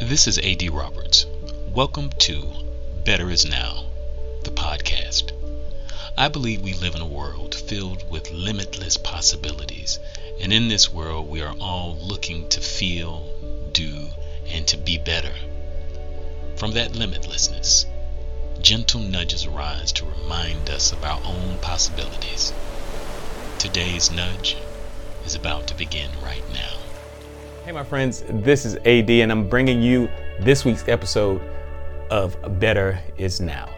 This is AD Roberts. Welcome to Better Is Now, the podcast. I believe we live in a world filled with limitless possibilities, and in this world, we are all looking to feel, do, and to be better. From that limitlessness, gentle nudges arise to remind us of our own possibilities. Today's nudge is about to begin right now. Hey, my friends, this is AD, and I'm bringing you this week's episode of Better Is Now.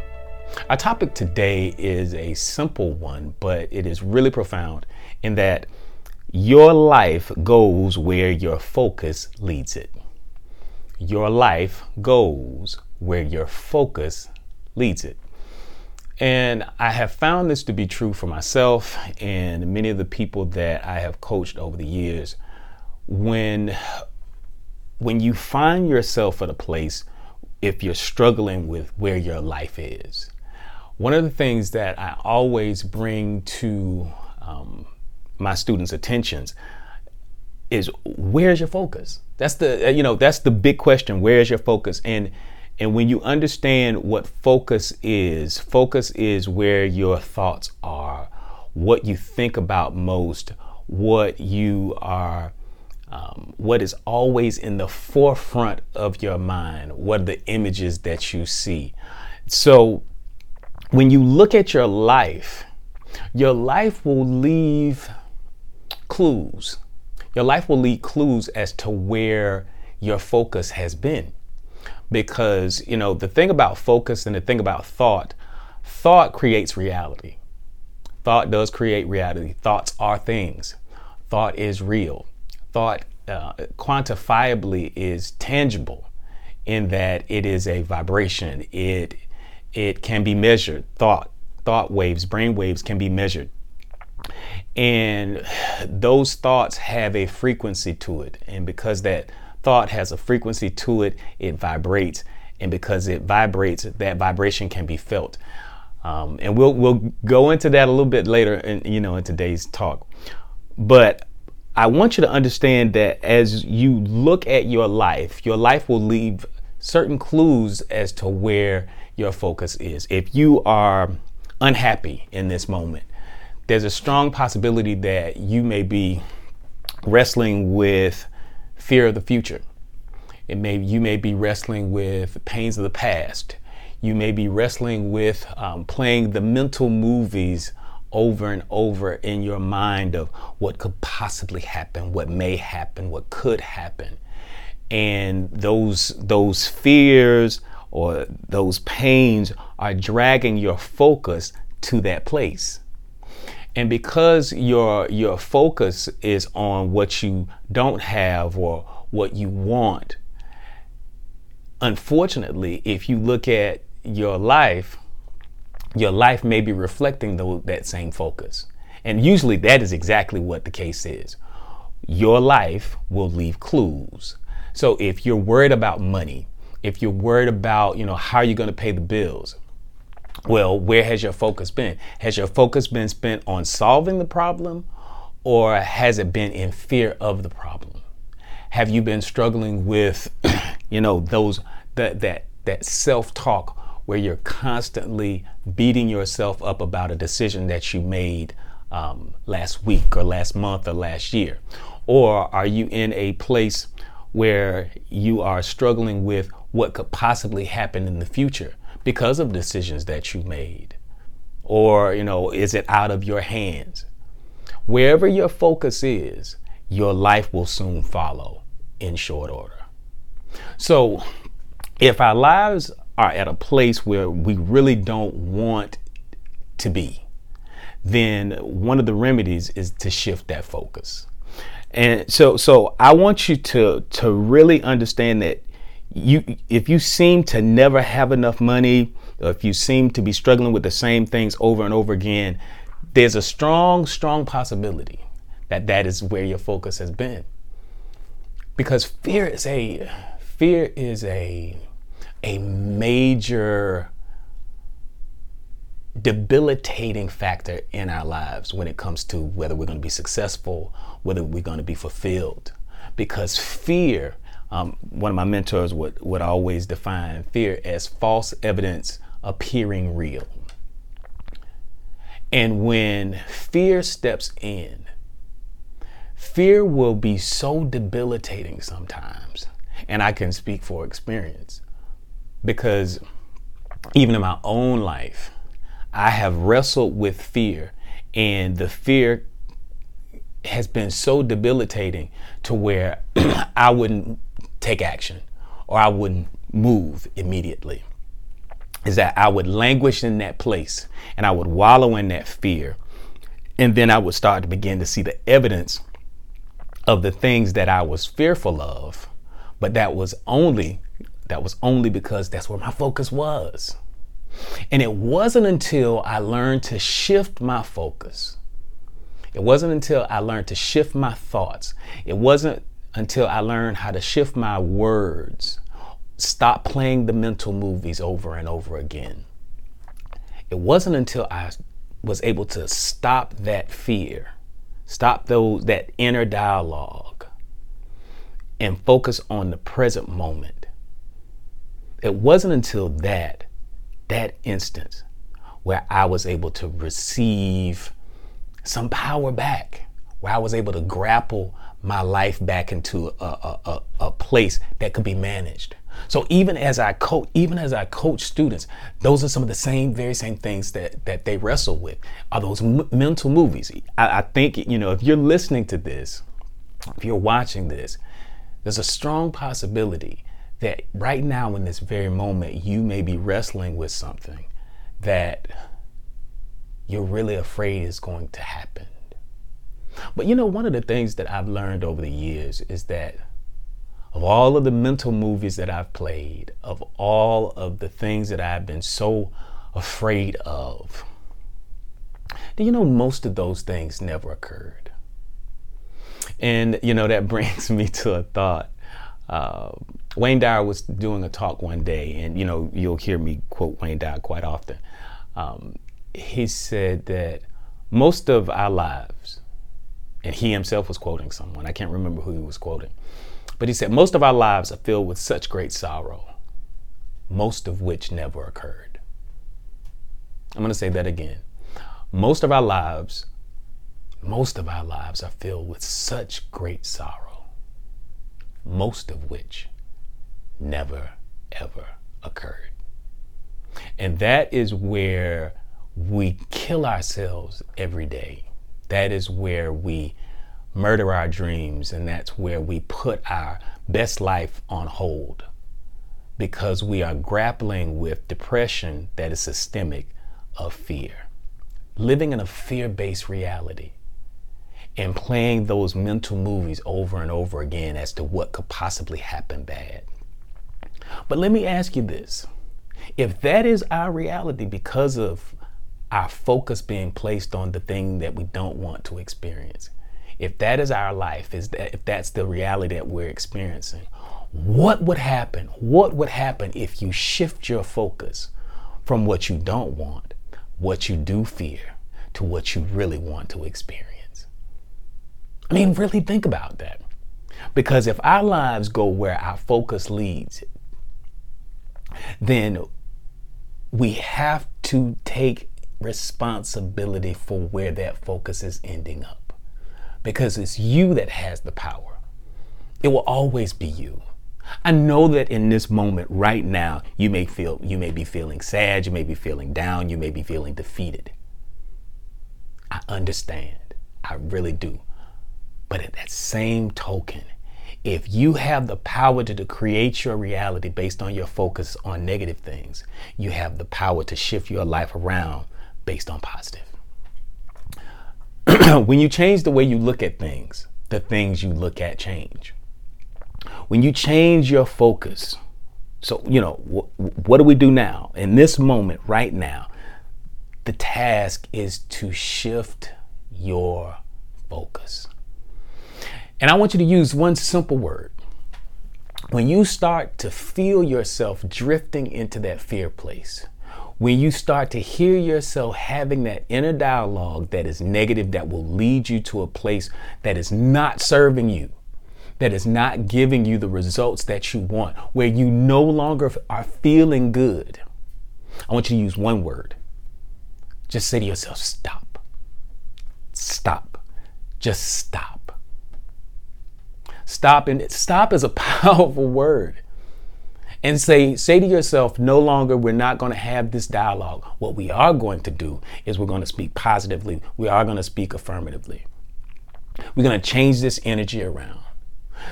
Our topic today is a simple one, but it is really profound in that your life goes where your focus leads it. Your life goes where your focus leads it. And I have found this to be true for myself and many of the people that I have coached over the years when when you find yourself at a place if you're struggling with where your life is. One of the things that i always bring to um, my students attentions is where's your focus? That's the you know that's the big question where's your focus? And and when you understand what focus is focus is where your thoughts are what you think about most what you are um, what is always in the forefront of your mind? What are the images that you see? So, when you look at your life, your life will leave clues. Your life will leave clues as to where your focus has been. Because, you know, the thing about focus and the thing about thought, thought creates reality. Thought does create reality. Thoughts are things. Thought is real thought uh, quantifiably is tangible in that it is a vibration. It it can be measured. Thought thought waves, brain waves can be measured. And those thoughts have a frequency to it. And because that thought has a frequency to it, it vibrates. And because it vibrates, that vibration can be felt. Um, and we'll we'll go into that a little bit later in you know in today's talk. But I want you to understand that as you look at your life, your life will leave certain clues as to where your focus is. If you are unhappy in this moment, there's a strong possibility that you may be wrestling with fear of the future. It may you may be wrestling with pains of the past. You may be wrestling with um, playing the mental movies over and over in your mind of what could possibly happen, what may happen, what could happen. And those those fears or those pains are dragging your focus to that place. And because your your focus is on what you don't have or what you want, unfortunately, if you look at your life, your life may be reflecting the, that same focus. And usually that is exactly what the case is. Your life will leave clues. So if you're worried about money, if you're worried about, you know, how you're going to pay the bills, well, where has your focus been? Has your focus been spent on solving the problem or has it been in fear of the problem? Have you been struggling with, you know, those that that that self-talk where you're constantly beating yourself up about a decision that you made um, last week or last month or last year? Or are you in a place where you are struggling with what could possibly happen in the future because of decisions that you made? Or, you know, is it out of your hands? Wherever your focus is, your life will soon follow in short order. So, if our lives are at a place where we really don't want to be, then one of the remedies is to shift that focus. And so so I want you to to really understand that you if you seem to never have enough money, or if you seem to be struggling with the same things over and over again, there's a strong strong possibility that that is where your focus has been. Because fear is a fear is a a major debilitating factor in our lives when it comes to whether we're going to be successful, whether we're going to be fulfilled. Because fear um, one of my mentors would, would always define fear as false evidence appearing real. And when fear steps in, fear will be so debilitating sometimes. And I can speak for experience because even in my own life, I have wrestled with fear, and the fear has been so debilitating to where I wouldn't take action or I wouldn't move immediately. Is that I would languish in that place and I would wallow in that fear. And then I would start to begin to see the evidence of the things that I was fearful of. But that was only that was only because that's where my focus was. And it wasn't until I learned to shift my focus. It wasn't until I learned to shift my thoughts. It wasn't until I learned how to shift my words, stop playing the mental movies over and over again. It wasn't until I was able to stop that fear, stop those that inner dialogue, and focus on the present moment. It wasn't until that that instance where I was able to receive some power back, where I was able to grapple my life back into a, a, a, a place that could be managed. So even as I coach, even as I coach students, those are some of the same, very same things that that they wrestle with. Are those m- mental movies? I, I think you know if you're listening to this, if you're watching this, there's a strong possibility that right now in this very moment you may be wrestling with something that you're really afraid is going to happen. But you know, one of the things that I've learned over the years is that of all of the mental movies that I've played, of all of the things that I've been so afraid of, do you know most of those things never occurred? And you know, that brings me to a thought. Uh, Wayne Dyer was doing a talk one day, and you know, you'll hear me quote Wayne Dyer quite often. Um, he said that most of our lives, and he himself was quoting someone, I can't remember who he was quoting, but he said, most of our lives are filled with such great sorrow, most of which never occurred. I'm going to say that again. Most of our lives, most of our lives are filled with such great sorrow, most of which never, ever occurred. And that is where we kill ourselves every day. That is where we murder our dreams, and that's where we put our best life on hold because we are grappling with depression that is systemic of fear. Living in a fear based reality and playing those mental movies over and over again as to what could possibly happen bad. But let me ask you this if that is our reality because of our focus being placed on the thing that we don't want to experience. If that is our life, is that if that's the reality that we're experiencing, what would happen? What would happen if you shift your focus from what you don't want, what you do fear, to what you really want to experience? I mean, really think about that. Because if our lives go where our focus leads, then we have to take responsibility for where that focus is ending up. Because it's you that has the power. It will always be you. I know that in this moment right now you may feel you may be feeling sad, you may be feeling down, you may be feeling defeated. I understand. I really do. But at that same token, if you have the power to, to create your reality based on your focus on negative things, you have the power to shift your life around based on positive. when you change the way you look at things, the things you look at change. When you change your focus, so, you know, wh- what do we do now? In this moment, right now, the task is to shift your focus. And I want you to use one simple word. When you start to feel yourself drifting into that fear place, when you start to hear yourself having that inner dialogue that is negative, that will lead you to a place that is not serving you, that is not giving you the results that you want, where you no longer are feeling good, I want you to use one word. Just say to yourself, stop. Stop. Just stop. Stop and stop is a powerful word. And say say to yourself, no longer we're not going to have this dialogue. What we are going to do is we're going to speak positively. We are going to speak affirmatively. We're going to change this energy around.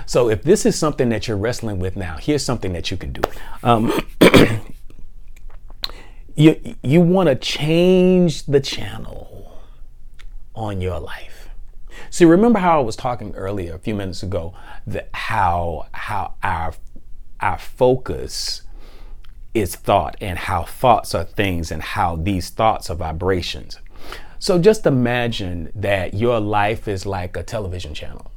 So if this is something that you're wrestling with now, here's something that you can do. Um, you you want to change the channel on your life. See, remember how I was talking earlier a few minutes ago that how how our our focus is thought and how thoughts are things and how these thoughts are vibrations. So just imagine that your life is like a television channel.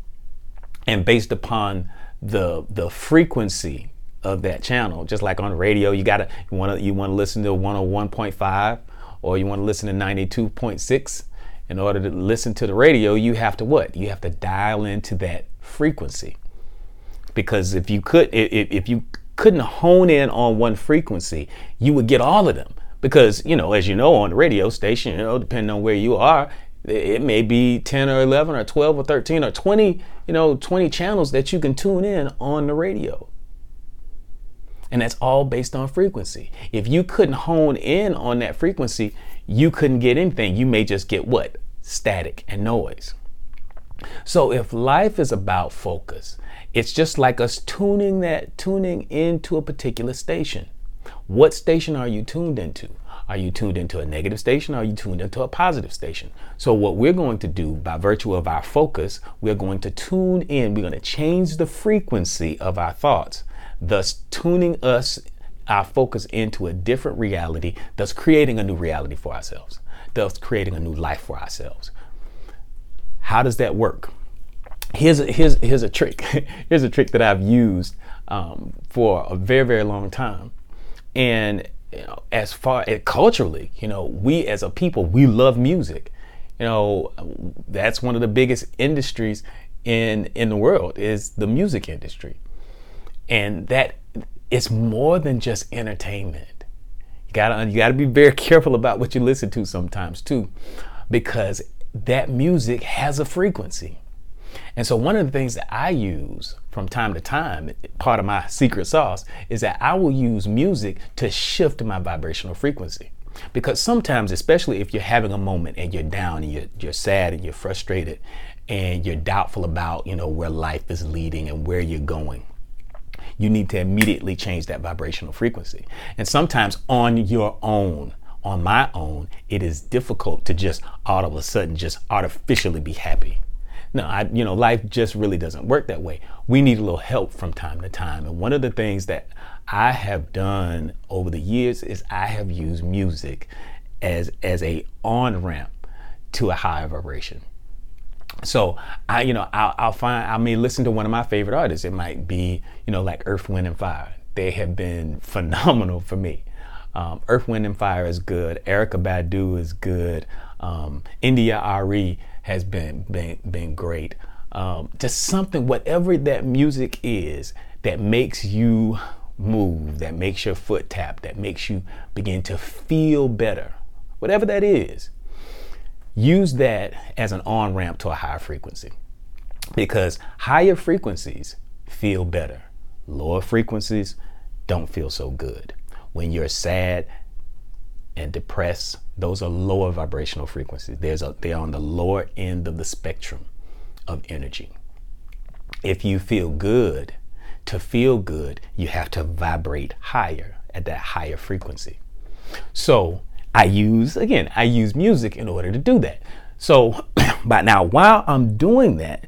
And based upon the the frequency of that channel. Just like on radio, you gotta you wanna you wanna listen to 101.5 or you wanna listen to 92.6. In order to listen to the radio, you have to what? You have to dial into that frequency. Because if you could if, if you couldn't hone in on one frequency, you would get all of them. Because, you know, as you know, on the radio station, you know, depending on where you are, it may be 10 or 11 or 12 or 13 or 20, you know, 20 channels that you can tune in on the radio. And that's all based on frequency. If you couldn't hone in on that frequency, you couldn't get anything. You may just get what? Static and noise. So if life is about focus, it's just like us tuning that tuning into a particular station. What station are you tuned into? Are you tuned into a negative station? Are you tuned into a positive station? So, what we're going to do by virtue of our focus, we're going to tune in. We're going to change the frequency of our thoughts thus tuning us, our focus into a different reality, thus creating a new reality for ourselves, thus creating a new life for ourselves. How does that work? Here's a, here's, here's a trick. here's a trick that I've used um, for a very, very long time. And you know, as far as culturally, you know, we as a people, we love music. You know, that's one of the biggest industries in in the world is the music industry and that it's more than just entertainment. You gotta you gotta be very careful about what you listen to sometimes too, because that music has a frequency. And so one of the things that I use from time to time, part of my secret sauce, is that I will use music to shift my vibrational frequency. Because sometimes, especially if you're having a moment and you're down and you're, you're sad and you're frustrated and you're doubtful about, you know, where life is leading and where you're going, you need to immediately change that vibrational frequency. And sometimes on your own, on my own, it is difficult to just all of a sudden just artificially be happy. No, I, you know, life just really doesn't work that way. We need a little help from time to time. And one of the things that I have done over the years is I have used music as as a on ramp to a higher vibration. So I, you know, I'll, I'll, find I may listen to one of my favorite artists. It might be, you know, like Earth, Wind, and Fire. They have been phenomenal for me. Um, Earth, Wind, and Fire is good. Erykah Badu is good. Um, India.Arie has been been been great. Um, just something, whatever that music is, that makes you move, that makes your foot tap, that makes you begin to feel better. Whatever that is, use that as an on ramp to a higher frequency because higher frequencies feel better. Lower frequencies don't feel so good. When you're sad and depressed, those are lower vibrational frequencies. There's a, they're on the lower end of the spectrum of energy. If you feel good, to feel good, you have to vibrate higher at that higher frequency. So I use, again, I use music in order to do that. So, but now while I'm doing that,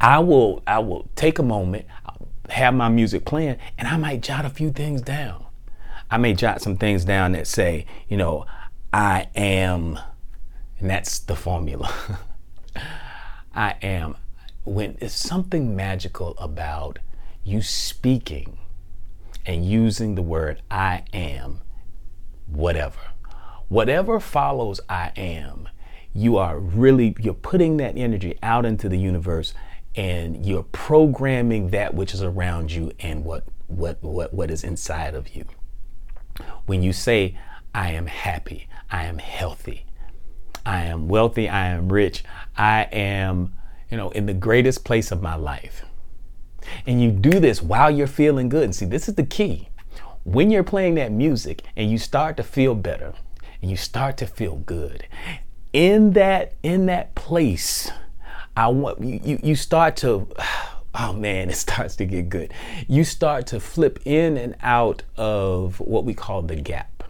I will, I will take a moment, have my music playing, and I might jot a few things down. I may jot some things down that say, you know, I am, and that's the formula. I am. When it's something magical about you speaking and using the word I am whatever. Whatever follows I am, you are really you're putting that energy out into the universe and you're programming that which is around you and what what what what is inside of you. When you say I am happy, I am healthy, I am wealthy, I am rich, I am, you know, in the greatest place of my life. And you do this while you're feeling good. And see, this is the key. When you're playing that music and you start to feel better and you start to feel good, in that in that place, I want you you, start to oh man, it starts to get good. You start to flip in and out of what we call the gap.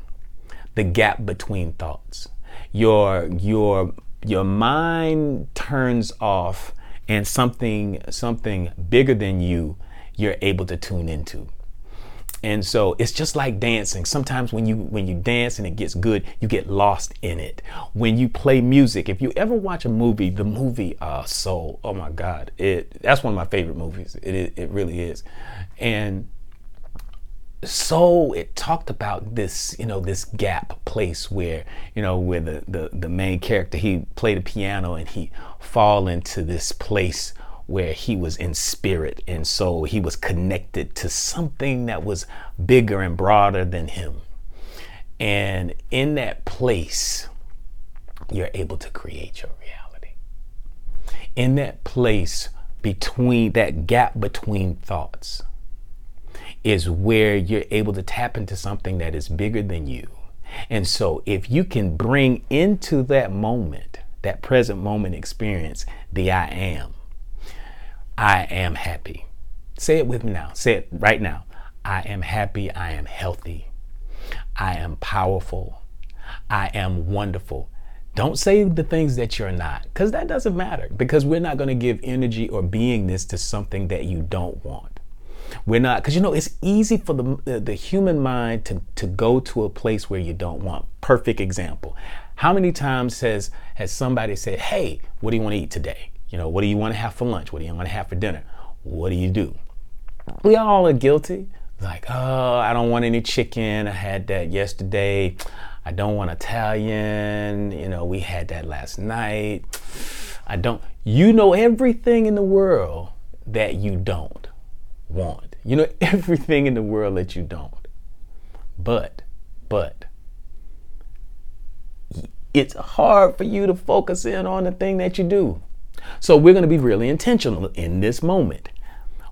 The gap between thoughts. Your your your mind turns off and something something bigger than you you're able to tune into and so it's just like dancing. Sometimes when you when you dance and it gets good you get lost in it. When you play music if you ever watch a movie the movie uh soul oh my god it that's one of my favorite movies. It it, it really is. And so it talked about this you know this gap place where you know where the, the the main character he played the piano and he fall into this place where he was in spirit and so he was connected to something that was bigger and broader than him. And in that place you're able to create your reality. In that place between that gap between thoughts is where you're able to tap into something that is bigger than you. And so, if you can bring into that moment, that present moment experience, the I am, I am happy. Say it with me now. Say it right now. I am happy. I am healthy. I am powerful. I am wonderful. Don't say the things that you're not, because that doesn't matter, because we're not going to give energy or beingness to something that you don't want. We're not, because you know, it's easy for the, the, human mind to, to go to a place where you don't want. Perfect example. How many times has, has somebody said, Hey, what do you want to eat today? You know, what do you want to have for lunch? What do you want to have for dinner? What do you do? We all are guilty. Like, oh, I don't want any chicken. I had that yesterday. I don't want Italian. You know, we had that last night. I don't. You know everything in the world that you don't want. You know everything in the world that you don't. But, but, it's hard for you to focus in on the thing that you do. So we're going to be really intentional in this moment.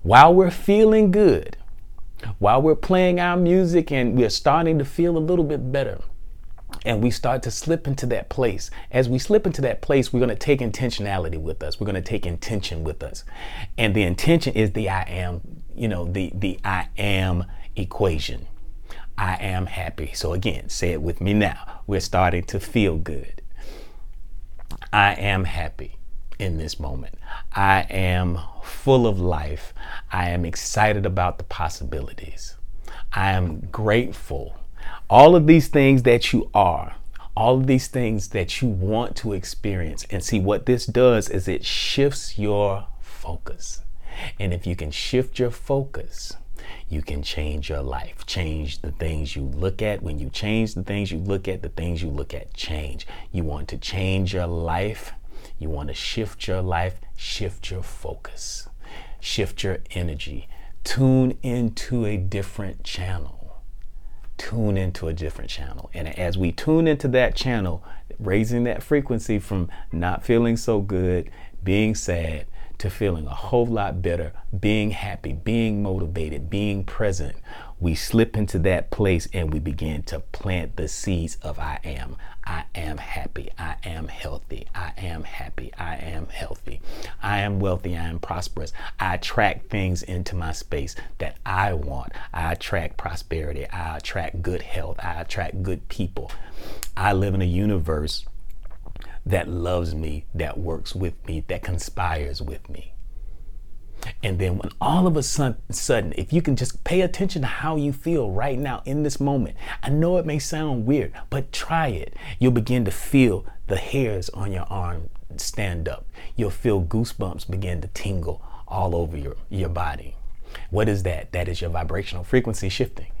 While we're feeling good, while we're playing our music and we're starting to feel a little bit better, and we start to slip into that place. As we slip into that place, we're going to take intentionality with us. We're going to take intention with us. And the intention is the I am, you know, the the I am equation. I am happy. So again, say it with me now. We're starting to feel good. I am happy in this moment. I am full of life. I am excited about the possibilities. I am grateful all of these things that you are, all of these things that you want to experience. And see, what this does is it shifts your focus. And if you can shift your focus, you can change your life, change the things you look at. When you change the things you look at, the things you look at change. You want to change your life, you want to shift your life, shift your focus, shift your energy, tune into a different channel tune into a different channel. And as we tune into that channel, raising that frequency from not feeling so good, being sad, to feeling a whole lot better, being happy, being motivated, being present, we slip into that place and we begin to plant the seeds of I am. I am happy. I am healthy. I am happy. I am healthy. I am wealthy. I am prosperous. I attract things into my space that I want. I attract prosperity. I attract good health. I attract good people. I live in a universe that loves me, that works with me, that conspires with me. And then when all of a sudden, if you can just pay attention to how you feel right now in this moment, I know it may sound weird, but try it. You'll begin to feel the hairs on your arm stand up. You'll feel goosebumps begin to tingle all over your, your body. What is that? That is your vibrational frequency shifting.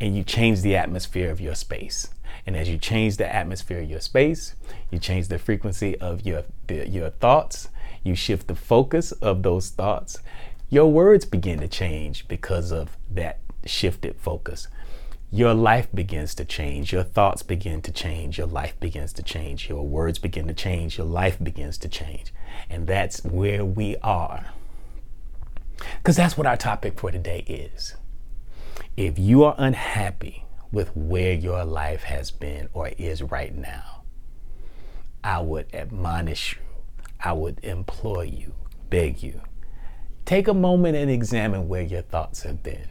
And you change the atmosphere of your space. And as you change the atmosphere of your space, you change the frequency of your, the, your thoughts, you shift the focus of those thoughts, your words begin to change because of that shifted focus. Your life begins to change. Your thoughts begin to change. Your life begins to change. Your words begin to change. Your life begins to change. And that's where we are. Because that's what our topic for today is. If you are unhappy with where your life has been or is right now, I would admonish you, I would implore you, beg you, take a moment and examine where your thoughts have been.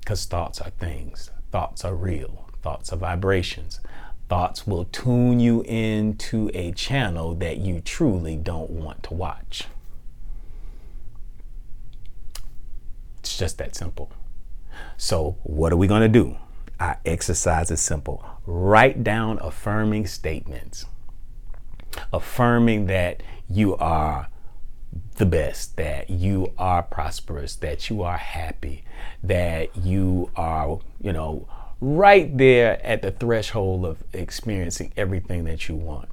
Because thoughts are things, thoughts are real, thoughts are vibrations. Thoughts will tune you into a channel that you truly don't want to watch. It's just that simple. So, what are we going to do? Our exercise is simple. Write down affirming statements, affirming that you are the best, that you are prosperous, that you are happy, that you are, you know, right there at the threshold of experiencing everything that you want.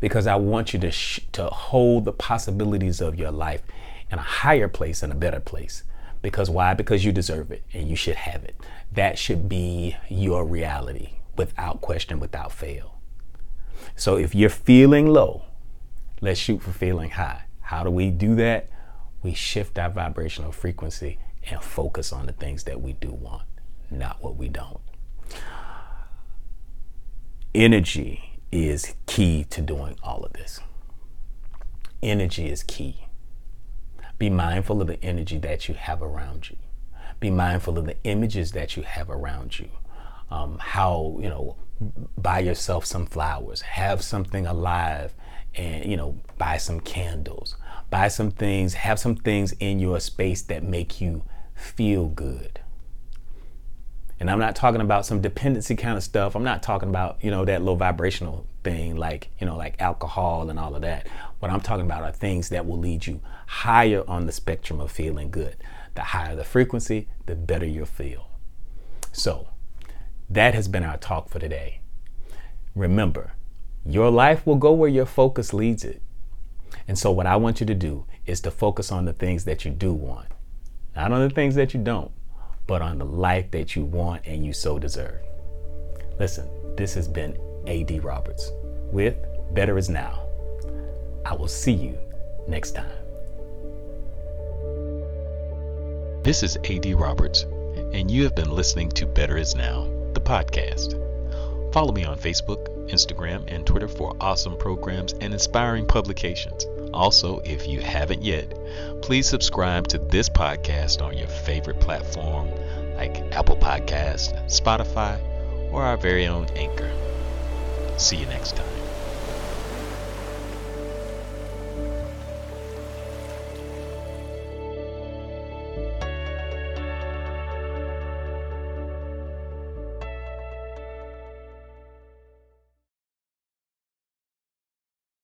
Because I want you to, sh- to hold the possibilities of your life in a higher place and a better place. Because why? Because you deserve it and you should have it. That should be your reality without question, without fail. So if you're feeling low, let's shoot for feeling high. How do we do that? We shift our vibrational frequency and focus on the things that we do want, not what we don't. Energy is key to doing all of this. Energy is key. Be mindful of the energy that you have around you. Be mindful of the images that you have around you. Um, how, you know, buy yourself some flowers, have something alive, and, you know, buy some candles, buy some things, have some things in your space that make you feel good. And I'm not talking about some dependency kind of stuff. I'm not talking about, you know, that low vibrational thing like, you know, like alcohol and all of that. What I'm talking about are things that will lead you higher on the spectrum of feeling good. The higher the frequency, the better you'll feel. So, that has been our talk for today. Remember, your life will go where your focus leads it. And so, what I want you to do is to focus on the things that you do want, not on the things that you don't but on the life that you want and you so deserve. Listen, this has been A.D. Roberts with Better Is Now. I will see you next time. This is A.D. Roberts, and you have been listening to Better Is Now, the podcast. Follow me on Facebook, Instagram, and Twitter for awesome programs and inspiring publications. Also, if you haven't yet, please subscribe to this podcast on your favorite platform like Apple Podcast, Spotify, or our very own Anchor. See you next time.